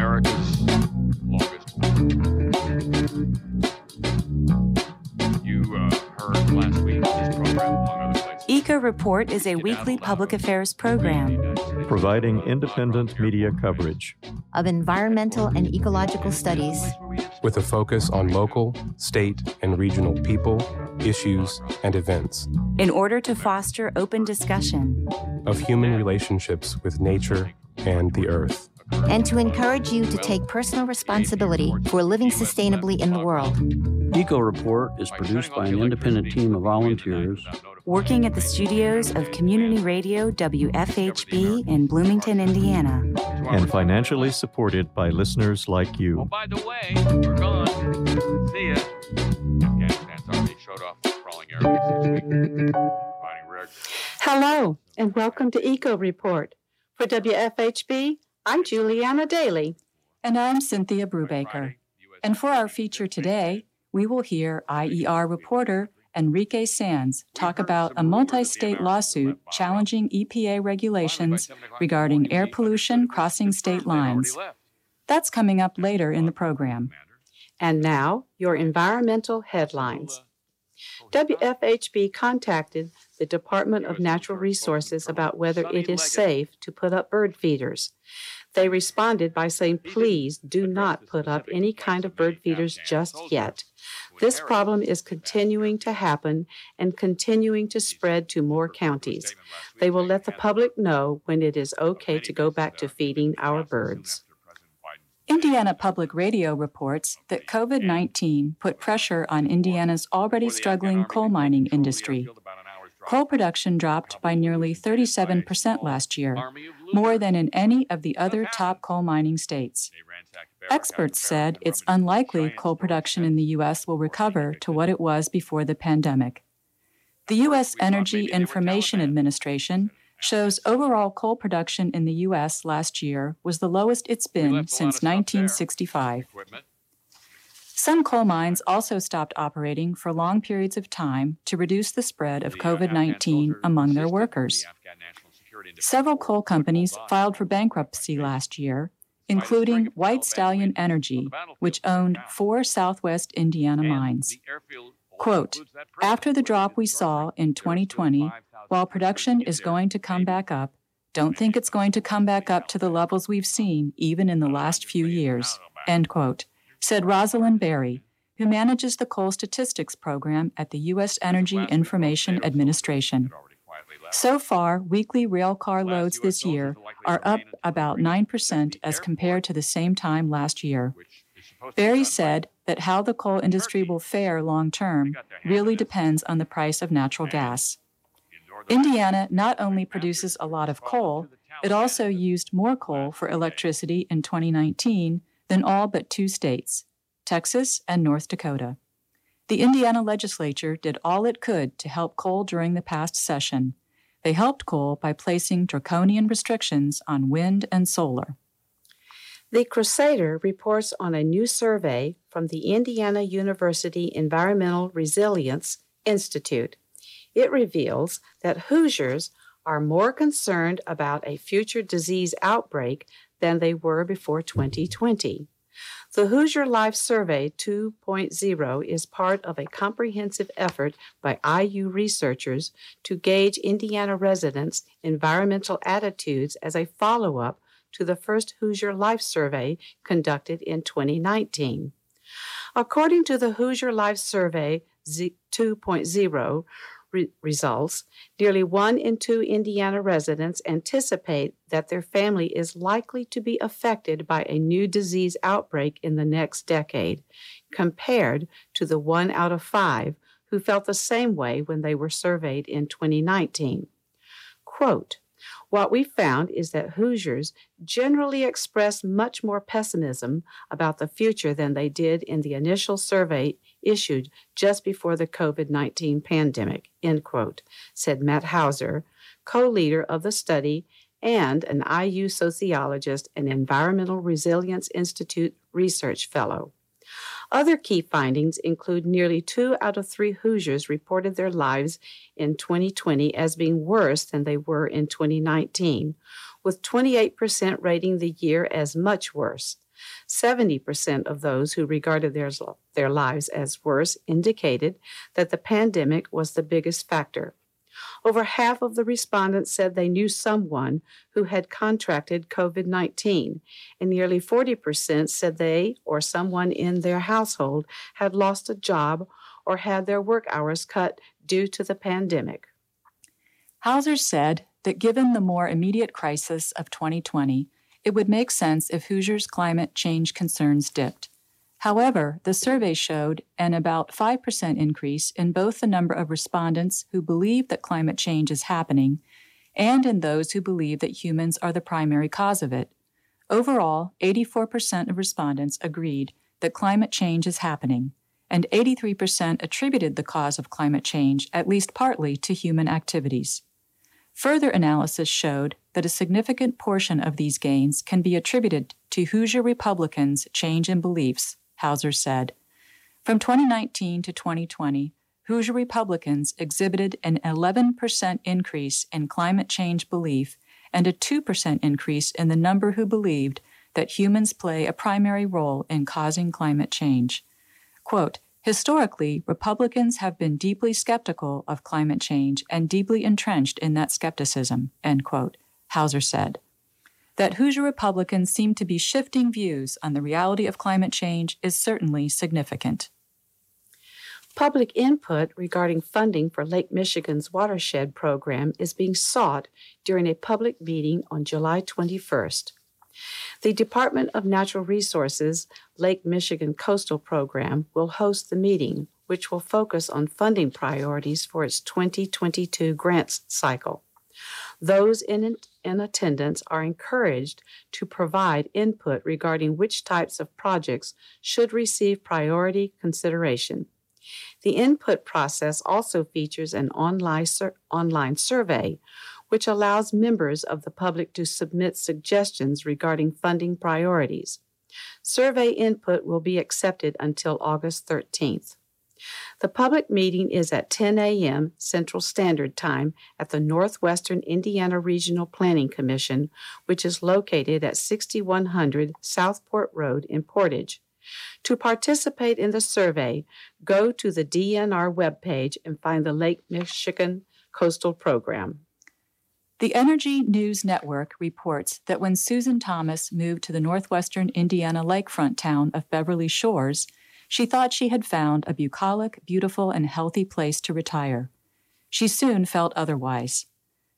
America's longest. You uh, heard last week this program, among other places. Eco Report is a weekly public affairs program providing independent media coverage of environmental and ecological studies with a focus on local, state, and regional people, issues, and events. in order to foster open discussion. of human relationships with nature and the earth. And to encourage you to take personal responsibility for living sustainably in the world. Eco Report is produced by an independent team of volunteers Working at the studios of Community Radio WFHB in Bloomington, Indiana. and financially supported by listeners like Oh, you. by the way, we're gone. See ya. Afghanistan's already showed off crawling airways this week. Providing rare Hello, and welcome to Eco Report. For WFHB, I'm Juliana Daly. And I'm Cynthia Brubaker. And for our feature today, we will hear IER reporter Enrique Sands talk about a multi state lawsuit challenging EPA regulations regarding air pollution crossing state lines. That's coming up later in the program. And now, your environmental headlines. WFHB contacted the Department of Natural Resources about whether it is safe to put up bird feeders. They responded by saying, please do not put up any kind of bird feeders just yet. This problem is continuing to happen and continuing to spread to more counties. They will let the public know when it is okay to go back to feeding our birds. Indiana Public Radio reports that COVID 19 put pressure on Indiana's already struggling coal mining industry. Coal production dropped by nearly 37% last year, more than in any of the other top coal mining states. Experts said it's unlikely coal production in the U.S. will recover to what it was before the pandemic. The U.S. Energy Information Administration shows overall coal production in the U.S. last year was the lowest it's been since 1965. Some coal mines also stopped operating for long periods of time to reduce the spread of COVID 19 among their workers. Several coal companies filed for bankruptcy last year, including White Stallion Energy, which owned four Southwest Indiana mines. Quote After the drop we saw in 2020, while production is going to come back up, don't think it's going to come back up to the levels we've seen even in the last few years. End quote. Said Rosalind Berry, who manages the coal statistics program at the U.S. Energy Information Administration. So far, weekly rail car loads this year are up about 9% as compared to the same time last year. Berry said that how the coal industry will fare long term really depends on the price of natural gas. Indiana not only produces a lot of coal, it also used more coal for electricity in 2019 than all but two states, Texas and North Dakota. The Indiana legislature did all it could to help coal during the past session. They helped coal by placing draconian restrictions on wind and solar. The Crusader reports on a new survey from the Indiana University Environmental Resilience Institute. It reveals that Hoosiers are more concerned about a future disease outbreak than they were before 2020. The Hoosier Life Survey 2.0 is part of a comprehensive effort by IU researchers to gauge Indiana residents' environmental attitudes as a follow up to the first Hoosier Life Survey conducted in 2019. According to the Hoosier Life Survey Z- 2.0 re- results, nearly one in two Indiana residents anticipate that their family is likely to be affected by a new disease outbreak in the next decade, compared to the one out of five who felt the same way when they were surveyed in 2019. Quote, what we found is that Hoosiers generally express much more pessimism about the future than they did in the initial survey issued just before the COVID 19 pandemic, end quote, said Matt Houser, co leader of the study and an IU sociologist and Environmental Resilience Institute research fellow. Other key findings include nearly two out of three Hoosiers reported their lives in 2020 as being worse than they were in 2019, with 28% rating the year as much worse. 70% of those who regarded their, their lives as worse indicated that the pandemic was the biggest factor. Over half of the respondents said they knew someone who had contracted COVID 19, and nearly 40% said they or someone in their household had lost a job or had their work hours cut due to the pandemic. Houser said that given the more immediate crisis of 2020, it would make sense if Hoosiers' climate change concerns dipped. However, the survey showed an about 5% increase in both the number of respondents who believe that climate change is happening and in those who believe that humans are the primary cause of it. Overall, 84% of respondents agreed that climate change is happening, and 83% attributed the cause of climate change at least partly to human activities. Further analysis showed that a significant portion of these gains can be attributed to Hoosier Republicans' change in beliefs, Houser said. From 2019 to 2020, Hoosier Republicans exhibited an 11% increase in climate change belief and a 2% increase in the number who believed that humans play a primary role in causing climate change. Quote, Historically, Republicans have been deeply skeptical of climate change and deeply entrenched in that skepticism, end quote, Houser said. That Hoosier Republicans seem to be shifting views on the reality of climate change is certainly significant. Public input regarding funding for Lake Michigan's watershed program is being sought during a public meeting on July 21st. The Department of Natural Resources Lake Michigan Coastal Program will host the meeting, which will focus on funding priorities for its 2022 grants cycle. Those in, in attendance are encouraged to provide input regarding which types of projects should receive priority consideration. The input process also features an online, sur- online survey which allows members of the public to submit suggestions regarding funding priorities. Survey input will be accepted until August 13th. The public meeting is at 10 a.m. Central Standard Time at the Northwestern Indiana Regional Planning Commission, which is located at 6100 Southport Road in Portage. To participate in the survey, go to the DNR webpage and find the Lake Michigan Coastal Program. The Energy News Network reports that when Susan Thomas moved to the northwestern Indiana lakefront town of Beverly Shores, she thought she had found a bucolic, beautiful, and healthy place to retire. She soon felt otherwise.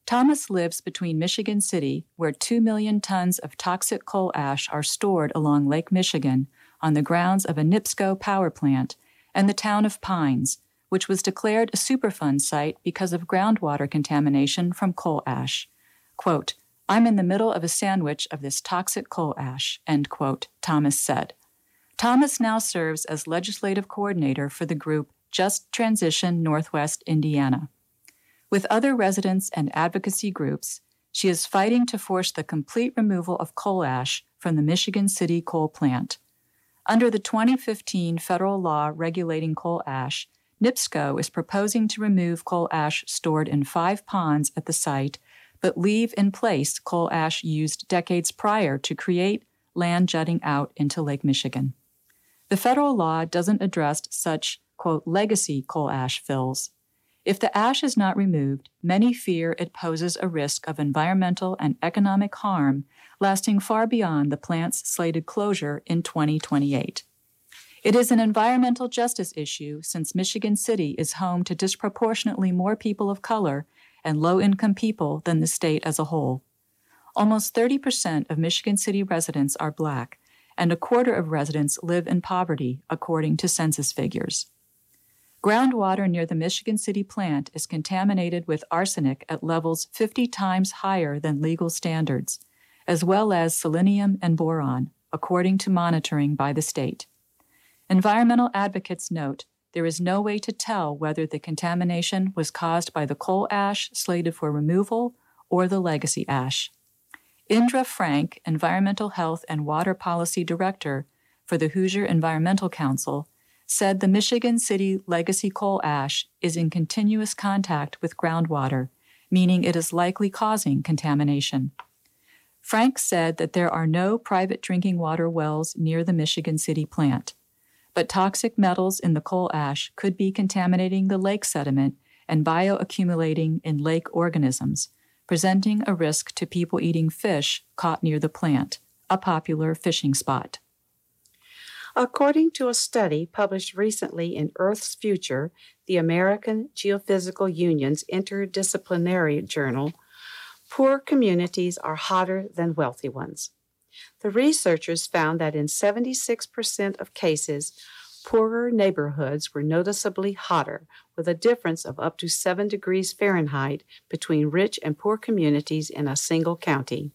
Thomas lives between Michigan City, where 2 million tons of toxic coal ash are stored along Lake Michigan on the grounds of a NIPSCO power plant, and the town of Pines, which was declared a Superfund site because of groundwater contamination from coal ash. Quote, I'm in the middle of a sandwich of this toxic coal ash, end quote, Thomas said. Thomas now serves as legislative coordinator for the group Just Transition Northwest Indiana. With other residents and advocacy groups, she is fighting to force the complete removal of coal ash from the Michigan City coal plant. Under the 2015 federal law regulating coal ash, NIPSCO is proposing to remove coal ash stored in five ponds at the site, but leave in place coal ash used decades prior to create land jutting out into Lake Michigan. The federal law doesn't address such, quote, legacy coal ash fills. If the ash is not removed, many fear it poses a risk of environmental and economic harm lasting far beyond the plant's slated closure in 2028. It is an environmental justice issue since Michigan City is home to disproportionately more people of color and low income people than the state as a whole. Almost 30% of Michigan City residents are black, and a quarter of residents live in poverty, according to census figures. Groundwater near the Michigan City plant is contaminated with arsenic at levels 50 times higher than legal standards, as well as selenium and boron, according to monitoring by the state. Environmental advocates note there is no way to tell whether the contamination was caused by the coal ash slated for removal or the legacy ash. Indra Frank, Environmental Health and Water Policy Director for the Hoosier Environmental Council, said the Michigan City legacy coal ash is in continuous contact with groundwater, meaning it is likely causing contamination. Frank said that there are no private drinking water wells near the Michigan City plant, but toxic metals in the coal ash could be contaminating the lake sediment and bioaccumulating in lake organisms, presenting a risk to people eating fish caught near the plant, a popular fishing spot. According to a study published recently in Earth's Future, the American Geophysical Union's interdisciplinary journal, poor communities are hotter than wealthy ones. The researchers found that in 76% of cases, poorer neighborhoods were noticeably hotter, with a difference of up to 7 degrees Fahrenheit between rich and poor communities in a single county.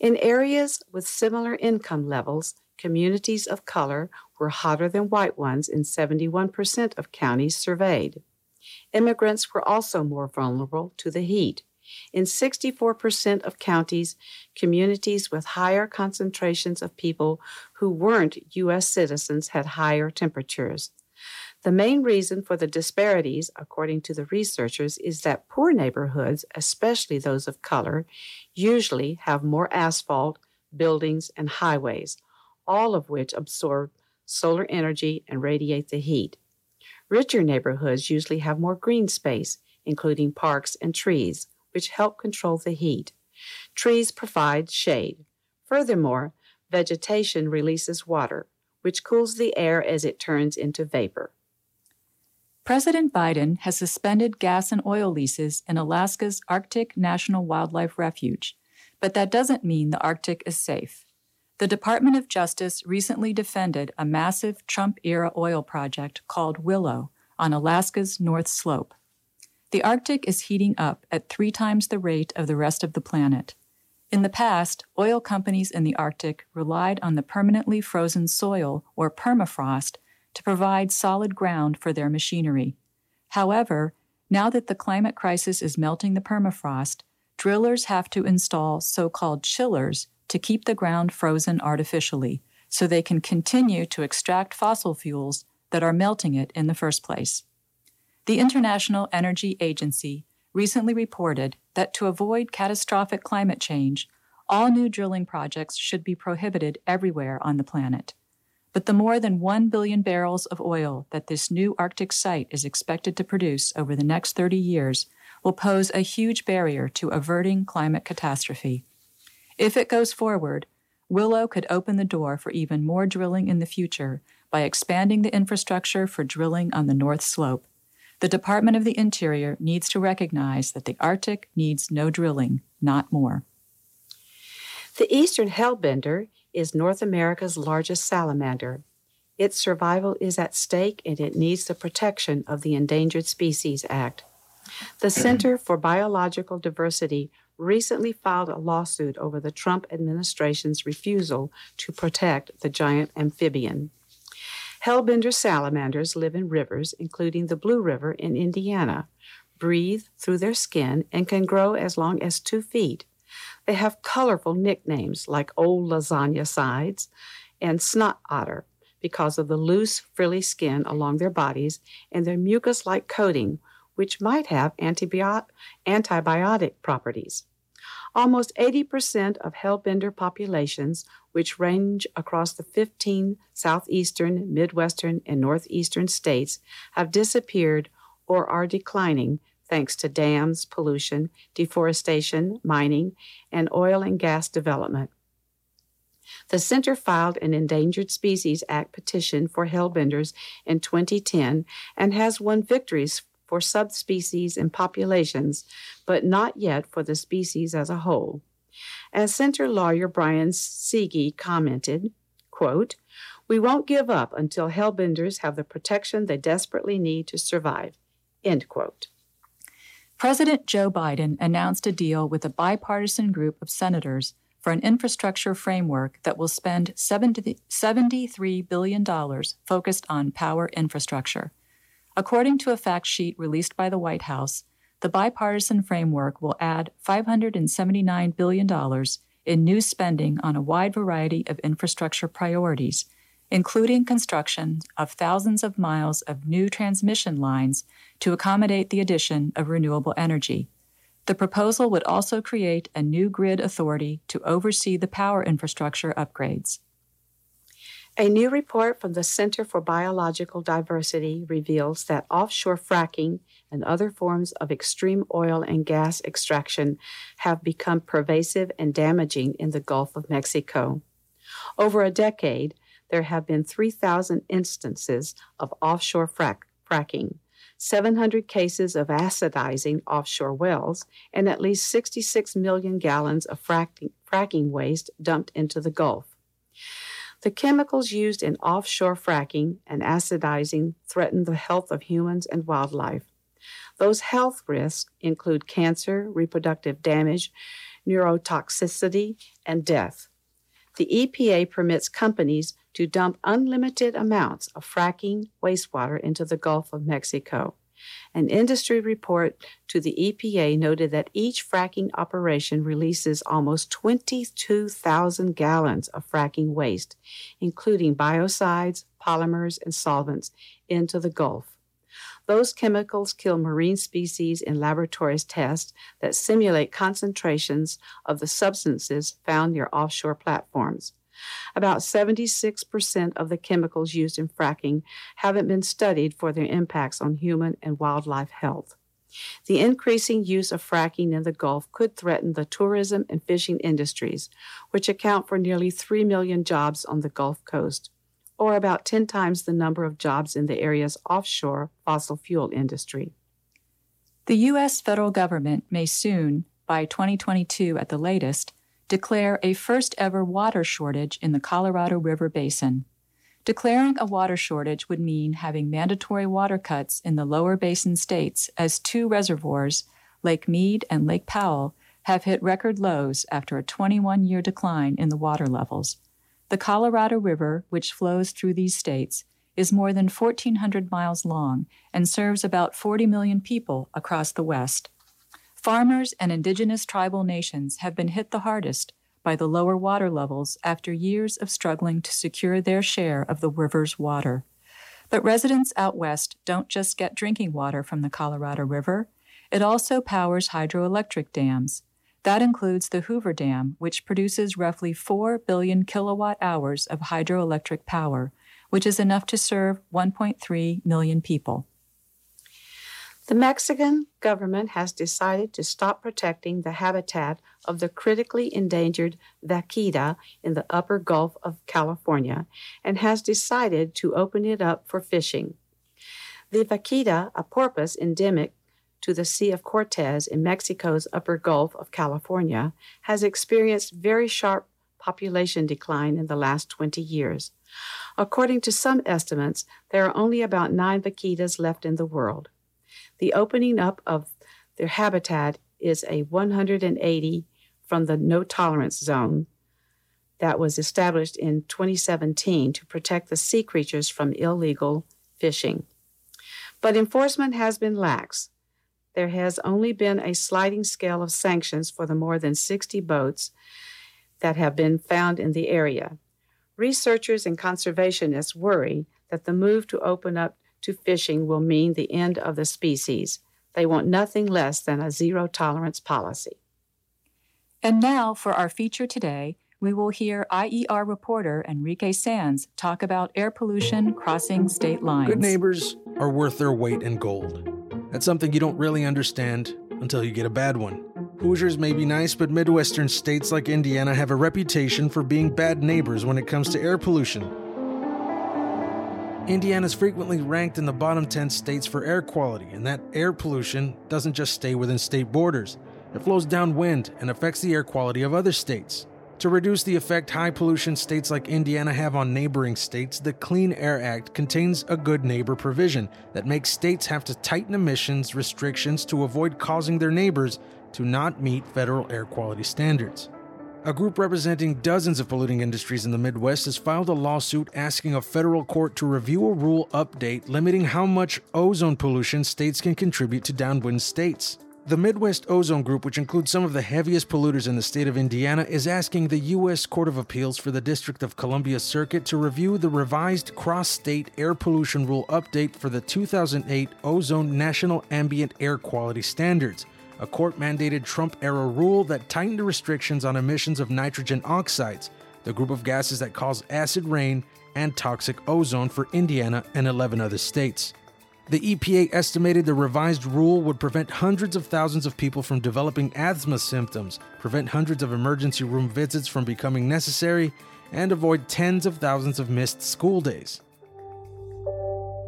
In areas with similar income levels, communities of color were hotter than white ones in 71% of counties surveyed. Immigrants were also more vulnerable to the heat. In 64% of counties, communities with higher concentrations of people who weren't U.S. citizens had higher temperatures. The main reason for the disparities, according to the researchers, is that poor neighborhoods, especially those of color, usually have more asphalt, buildings, and highways, all of which absorb solar energy and radiate the heat. Richer neighborhoods usually have more green space, including parks and trees, which help control the heat. Trees provide shade. Furthermore, vegetation releases water, which cools the air as it turns into vapor. President Biden has suspended gas and oil leases in Alaska's Arctic National Wildlife Refuge, but that doesn't mean the Arctic is safe. The Department of Justice recently defended a massive Trump era oil project called Willow on Alaska's North Slope. The Arctic is heating up at three times the rate of the rest of the planet. In the past, oil companies in the Arctic relied on the permanently frozen soil, or permafrost, to provide solid ground for their machinery. However, now that the climate crisis is melting the permafrost, drillers have to install so called chillers to keep the ground frozen artificially so they can continue to extract fossil fuels that are melting it in the first place. The International Energy Agency recently reported that to avoid catastrophic climate change, all new drilling projects should be prohibited everywhere on the planet. But the more than 1 billion barrels of oil that this new Arctic site is expected to produce over the next 30 years will pose a huge barrier to averting climate catastrophe. If it goes forward, Willow could open the door for even more drilling in the future by expanding the infrastructure for drilling on the North Slope the Department of the Interior needs to recognize that the Arctic needs no drilling, not more. The eastern hellbender is North America's largest salamander. Its survival is at stake and it needs the protection of the Endangered Species Act. The Center for Biological Diversity recently filed a lawsuit over the Trump administration's refusal to protect the giant amphibian. Hellbender salamanders live in rivers, including the Blue River in Indiana, breathe through their skin, and can grow as long as two feet. They have colorful nicknames like Old Lasagna Sides and Snot Otter because of the loose, frilly skin along their bodies and their mucus like coating, which might have antibiotic, antibiotic properties. Almost 80% of hellbender populations, which range across the 15 southeastern, midwestern, and northeastern states, have disappeared or are declining thanks to dams, pollution, deforestation, mining, and oil and gas development. The Center filed an Endangered Species Act petition for hellbenders in 2010 and has won victories for subspecies and populations, but not yet for the species as a whole. As center lawyer Brian Segee commented, quote, we won't give up until hellbenders have the protection they desperately need to survive. End quote. President Joe Biden announced a deal with a bipartisan group of senators for an infrastructure framework that will spend $73 billion focused on power infrastructure. According to a fact sheet released by the White House, the bipartisan framework will add $579 billion in new spending on a wide variety of infrastructure priorities, including construction of thousands of miles of new transmission lines to accommodate the addition of renewable energy. The proposal would also create a new grid authority to oversee the power infrastructure upgrades. A new report from the Center for Biological Diversity reveals that offshore fracking and other forms of extreme oil and gas extraction have become pervasive and damaging in the Gulf of Mexico. Over a decade, there have been 3,000 instances of offshore frac- fracking, 700 cases of acidizing offshore wells, and at least 66 million gallons of fracking, fracking waste dumped into the Gulf. The chemicals used in offshore fracking and acidizing threaten the health of humans and wildlife. Those health risks include cancer, reproductive damage, neurotoxicity, and death. The EPA permits companies to dump unlimited amounts of fracking wastewater into the Gulf of Mexico. An industry report to the EPA noted that each fracking operation releases almost 22,000 gallons of fracking waste, including biocides, polymers, and solvents, into the Gulf. Those chemicals kill marine species in laboratories tests that simulate concentrations of the substances found near offshore platforms. About 76% of the chemicals used in fracking haven't been studied for their impacts on human and wildlife health. The increasing use of fracking in the Gulf could threaten the tourism and fishing industries, which account for nearly 3 million jobs on the Gulf Coast, or about 10 times the number of jobs in the area's offshore fossil fuel industry. The U.S. federal government may soon, by 2022 at the latest, declare a first ever water shortage in the Colorado River Basin. Declaring a water shortage would mean having mandatory water cuts in the lower basin states as two reservoirs, Lake Mead and Lake Powell, have hit record lows after a 21 year decline in the water levels. The Colorado River, which flows through these states, is more than 1,400 miles long and serves about 40 million people across the West. Farmers and indigenous tribal nations have been hit the hardest by the lower water levels after years of struggling to secure their share of the river's water. But residents out west don't just get drinking water from the Colorado River, it also powers hydroelectric dams. That includes the Hoover Dam, which produces roughly 4 billion kilowatt hours of hydroelectric power, which is enough to serve 1.3 million people. The Mexican government has decided to stop protecting the habitat of the critically endangered vaquita in the upper Gulf of California and has decided to open it up for fishing. The vaquita, a porpoise endemic to the Sea of Cortez in Mexico's upper Gulf of California, has experienced very sharp population decline in the last 20 years. According to some estimates, there are only about nine vaquitas left in the world. The opening up of their habitat is a 180 from the no tolerance zone that was established in 2017 to protect the sea creatures from illegal fishing. But enforcement has been lax. There has only been a sliding scale of sanctions for the more than 60 boats that have been found in the area. Researchers and conservationists worry that the move to open up to fishing will mean the end of the species. They want nothing less than a zero tolerance policy. And now, for our feature today, we will hear IER reporter Enrique Sands talk about air pollution crossing state lines. Good neighbors are worth their weight in gold. That's something you don't really understand until you get a bad one. Hoosiers may be nice, but Midwestern states like Indiana have a reputation for being bad neighbors when it comes to air pollution. Indiana is frequently ranked in the bottom 10 states for air quality, and that air pollution doesn't just stay within state borders. It flows downwind and affects the air quality of other states. To reduce the effect high pollution states like Indiana have on neighboring states, the Clean Air Act contains a good neighbor provision that makes states have to tighten emissions restrictions to avoid causing their neighbors to not meet federal air quality standards. A group representing dozens of polluting industries in the Midwest has filed a lawsuit asking a federal court to review a rule update limiting how much ozone pollution states can contribute to downwind states. The Midwest Ozone Group, which includes some of the heaviest polluters in the state of Indiana, is asking the U.S. Court of Appeals for the District of Columbia Circuit to review the revised cross state air pollution rule update for the 2008 Ozone National Ambient Air Quality Standards a court mandated Trump era rule that tightened the restrictions on emissions of nitrogen oxides, the group of gases that cause acid rain and toxic ozone for Indiana and 11 other states. The EPA estimated the revised rule would prevent hundreds of thousands of people from developing asthma symptoms, prevent hundreds of emergency room visits from becoming necessary, and avoid tens of thousands of missed school days.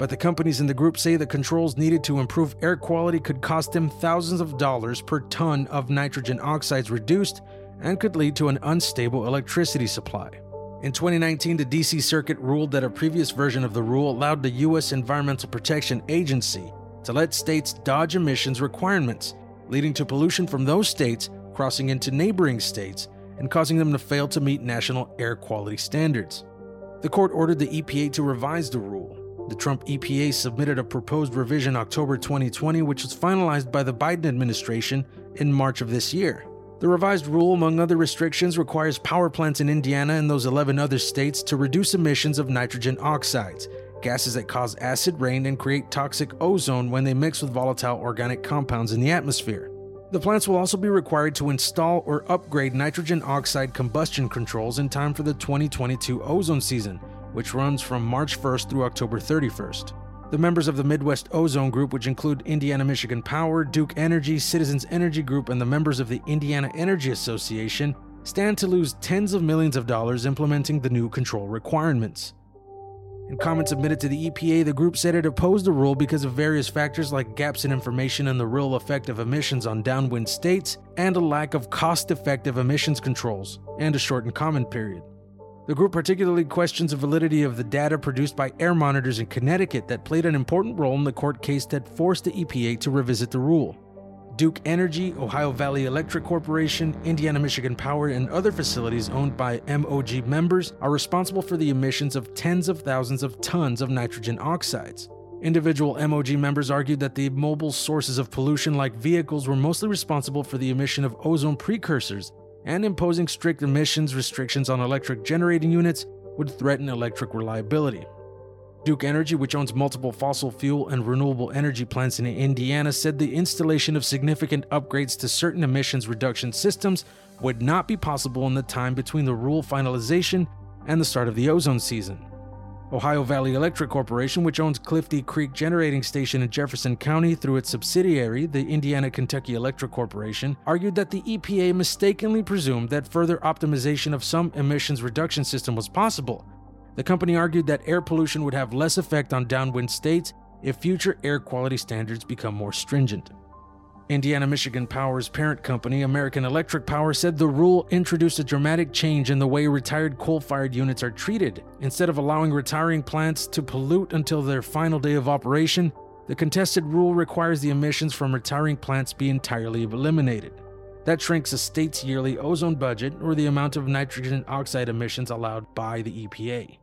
But the companies in the group say the controls needed to improve air quality could cost them thousands of dollars per ton of nitrogen oxides reduced and could lead to an unstable electricity supply. In 2019, the DC Circuit ruled that a previous version of the rule allowed the U.S. Environmental Protection Agency to let states dodge emissions requirements, leading to pollution from those states crossing into neighboring states and causing them to fail to meet national air quality standards. The court ordered the EPA to revise the rule, the Trump EPA submitted a proposed revision October 2020, which was finalized by the Biden administration in March of this year. The revised rule, among other restrictions, requires power plants in Indiana and those 11 other states to reduce emissions of nitrogen oxides, gases that cause acid rain and create toxic ozone when they mix with volatile organic compounds in the atmosphere. The plants will also be required to install or upgrade nitrogen oxide combustion controls in time for the 2022 ozone season, which runs from March 1st through October 31st. The members of the Midwest Ozone Group, which include Indiana Michigan Power, Duke Energy, Citizens Energy Group, and the members of the Indiana Energy Association, stand to lose tens of millions of dollars implementing the new control requirements. In comments submitted to the EPA, the group said it opposed the rule because of various factors like gaps in information and the real effect of emissions on downwind states and a lack of cost effective emissions controls, and a shortened comment period. The group particularly questions the validity of the data produced by air monitors in Connecticut that played an important role in the court case that forced the EPA to revisit the rule. Duke Energy, Ohio Valley Electric Corporation, Indiana Michigan Power, and other facilities owned by MOG members are responsible for the emissions of tens of thousands of tons of nitrogen oxides. Individual MOG members argued that the mobile sources of pollution, like vehicles, were mostly responsible for the emission of ozone precursors and imposing strict emissions restrictions on electric generating units would threaten electric reliability. Duke Energy, which owns multiple fossil fuel and renewable energy plants in Indiana, said the installation of significant upgrades to certain emissions reduction systems would not be possible in the time between the rule finalization and the start of the ozone season. Ohio Valley Electric Corporation, which owns Clifty Creek Generating Station in Jefferson County through its subsidiary, the Indiana Kentucky Electric Corporation, argued that the EPA mistakenly presumed that further optimization of some emissions reduction system was possible. The company argued that air pollution would have less effect on downwind states if future air quality standards become more stringent. Indiana Michigan Power's parent company, American Electric Power, said the rule introduced a dramatic change in the way retired coal fired units are treated. Instead of allowing retiring plants to pollute until their final day of operation, the contested rule requires the emissions from retiring plants be entirely eliminated. That shrinks a state's yearly ozone budget or the amount of nitrogen oxide emissions allowed by the EPA.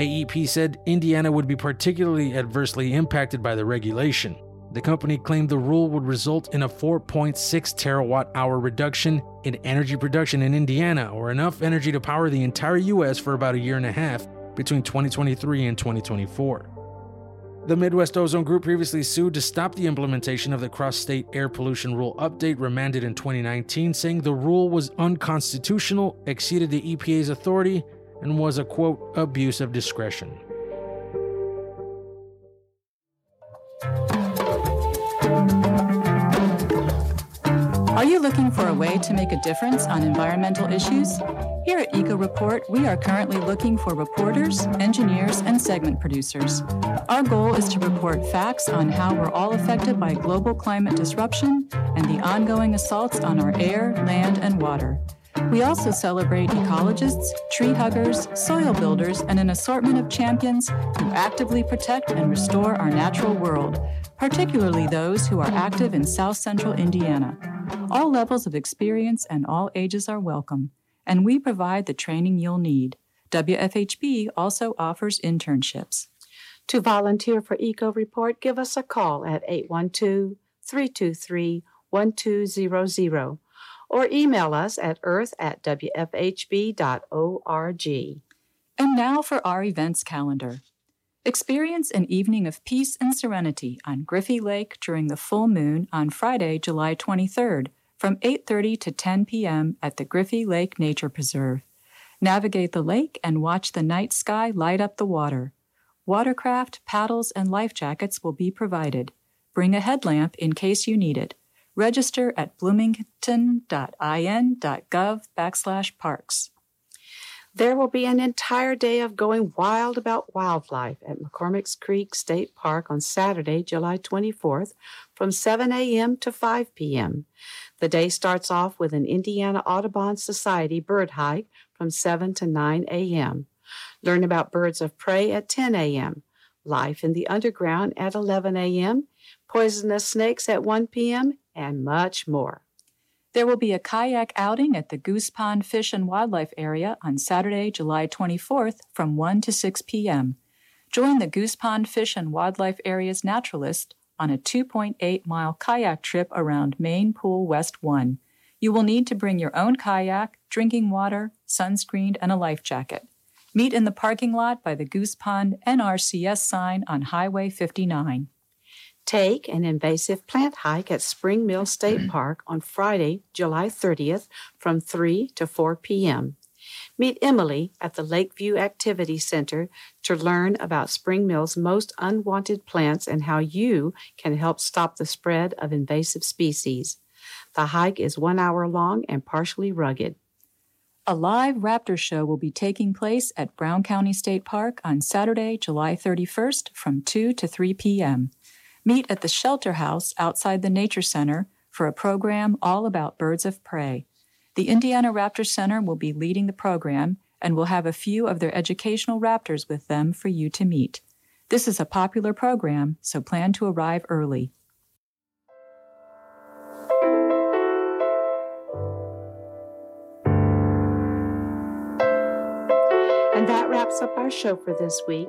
AEP said Indiana would be particularly adversely impacted by the regulation. The company claimed the rule would result in a 4.6 terawatt hour reduction in energy production in Indiana, or enough energy to power the entire US for about a year and a half between 2023 and 2024. The Midwest Ozone Group previously sued to stop the implementation of the cross state air pollution rule update remanded in 2019, saying the rule was unconstitutional, exceeded the EPA's authority, and was a quote, abuse of discretion. Are you looking for a way to make a difference on environmental issues? Here at Eco Report, we are currently looking for reporters, engineers, and segment producers. Our goal is to report facts on how we're all affected by global climate disruption and the ongoing assaults on our air, land, and water. We also celebrate ecologists, tree huggers, soil builders, and an assortment of champions who actively protect and restore our natural world, particularly those who are active in South Central Indiana. All levels of experience and all ages are welcome, and we provide the training you'll need. WFHB also offers internships. To volunteer for Eco Report, give us a call at 812 323 1200 or email us at earth at wfhb.org. And now for our events calendar. Experience an evening of peace and serenity on Griffey Lake during the full moon on Friday, July 23rd from 8:30 to 10 p.m. at the Griffey Lake Nature Preserve. Navigate the lake and watch the night sky light up the water. Watercraft, paddles, and life jackets will be provided. Bring a headlamp in case you need it. Register at bloomington.in.gov backslash parks. There will be an entire day of going wild about wildlife at McCormick's Creek State Park on Saturday, July 24th from 7 a.m. to 5 p.m. The day starts off with an Indiana Audubon Society bird hike from 7 to 9 a.m. Learn about birds of prey at 10 a.m., life in the underground at 11 a.m., poisonous snakes at 1 p.m., and much more. There will be a kayak outing at the Goose Pond Fish and Wildlife Area on Saturday, July 24th from 1 to 6 p.m. Join the Goose Pond Fish and Wildlife Area's naturalist on a 2.8 mile kayak trip around Main Pool West 1. You will need to bring your own kayak, drinking water, sunscreen, and a life jacket. Meet in the parking lot by the Goose Pond NRCS sign on Highway 59. Take an invasive plant hike at Spring Mill State mm-hmm. Park on Friday, July 30th from 3 to 4 p.m. Meet Emily at the Lakeview Activity Center to learn about Spring Mill's most unwanted plants and how you can help stop the spread of invasive species. The hike is one hour long and partially rugged. A live raptor show will be taking place at Brown County State Park on Saturday, July 31st from 2 to 3 p.m. Meet at the Shelter House outside the Nature Center for a program all about birds of prey. The Indiana Raptor Center will be leading the program and will have a few of their educational raptors with them for you to meet. This is a popular program, so plan to arrive early. And that wraps up our show for this week.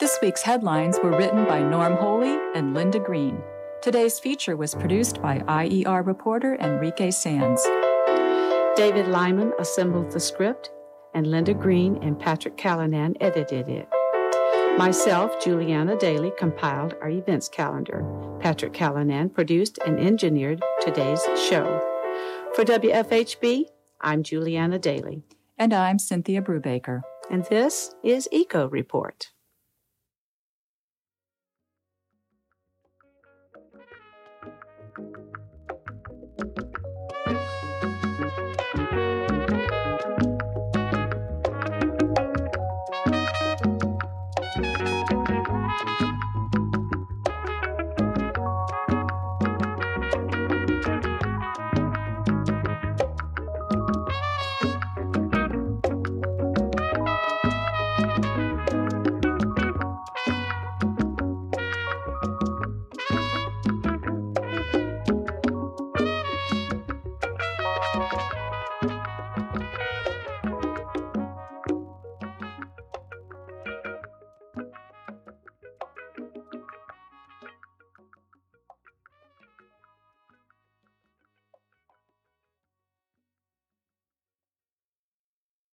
This week's headlines were written by Norm Holy and Linda Green. Today's feature was produced by IER reporter Enrique Sands. David Lyman assembled the script, and Linda Green and Patrick Callanan edited it. Myself, Juliana Daly, compiled our events calendar. Patrick Callanan produced and engineered today's show. For WFHB, I'm Juliana Daly. And I'm Cynthia Brubaker. And this is Eco Report.